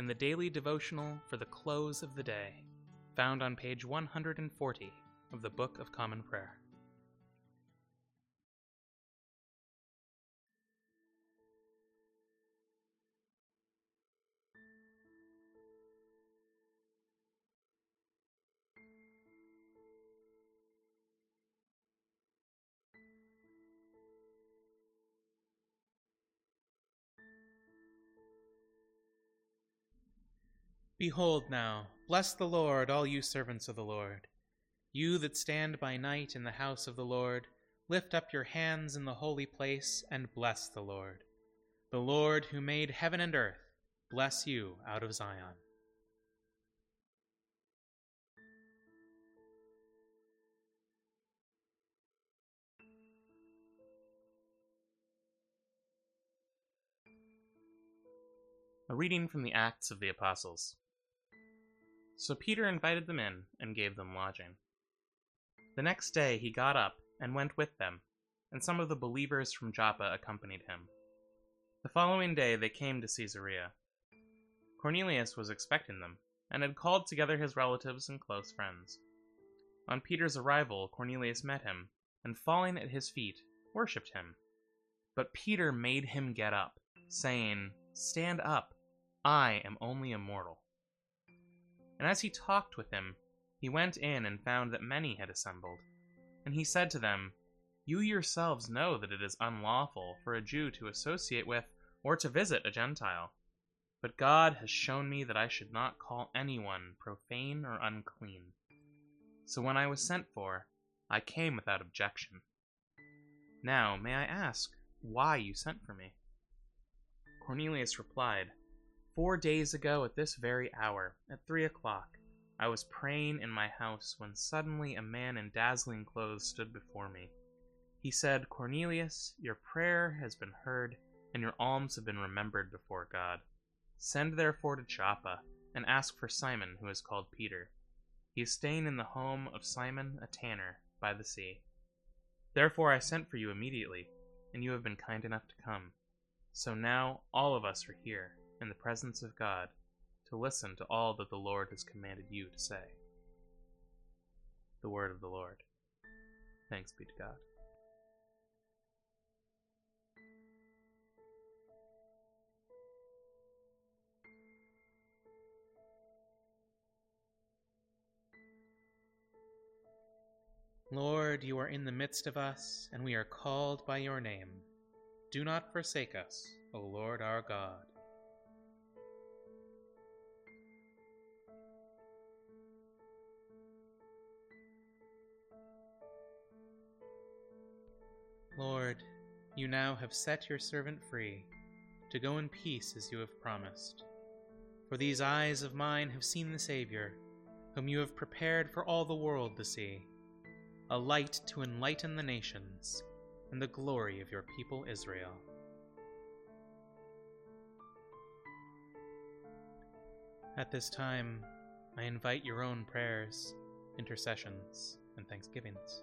in the daily devotional for the close of the day, found on page 140 of the Book of Common Prayer. Behold now, bless the Lord, all you servants of the Lord. You that stand by night in the house of the Lord, lift up your hands in the holy place and bless the Lord. The Lord who made heaven and earth, bless you out of Zion. A reading from the Acts of the Apostles. So Peter invited them in and gave them lodging. The next day he got up and went with them, and some of the believers from Joppa accompanied him. The following day they came to Caesarea. Cornelius was expecting them, and had called together his relatives and close friends. On Peter's arrival, Cornelius met him, and falling at his feet, worshipped him. But Peter made him get up, saying, Stand up, I am only a mortal. And as he talked with him, he went in and found that many had assembled. And he said to them, You yourselves know that it is unlawful for a Jew to associate with or to visit a Gentile. But God has shown me that I should not call anyone profane or unclean. So when I was sent for, I came without objection. Now, may I ask why you sent for me? Cornelius replied, Four days ago, at this very hour, at three o'clock, I was praying in my house when suddenly a man in dazzling clothes stood before me. He said, Cornelius, your prayer has been heard, and your alms have been remembered before God. Send therefore to Joppa, and ask for Simon, who is called Peter. He is staying in the home of Simon, a tanner, by the sea. Therefore I sent for you immediately, and you have been kind enough to come. So now all of us are here in the presence of God to listen to all that the Lord has commanded you to say. The word of the Lord. Thanks be to God. Lord, you are in the midst of us, and we are called by your name. Do not forsake us, O Lord our God. Lord, you now have set your servant free to go in peace as you have promised. For these eyes of mine have seen the Savior, whom you have prepared for all the world to see, a light to enlighten the nations, and the glory of your people Israel. At this time, I invite your own prayers, intercessions, and thanksgivings.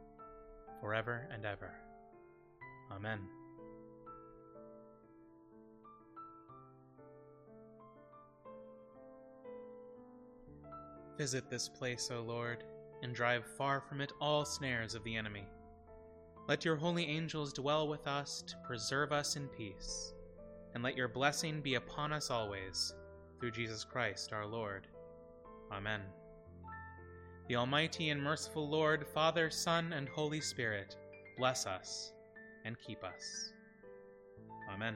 forever and ever. Amen. Visit this place, O Lord, and drive far from it all snares of the enemy. Let your holy angels dwell with us to preserve us in peace, and let your blessing be upon us always, through Jesus Christ our Lord. Amen. The Almighty and merciful Lord, Father, Son, and Holy Spirit, bless us and keep us. Amen.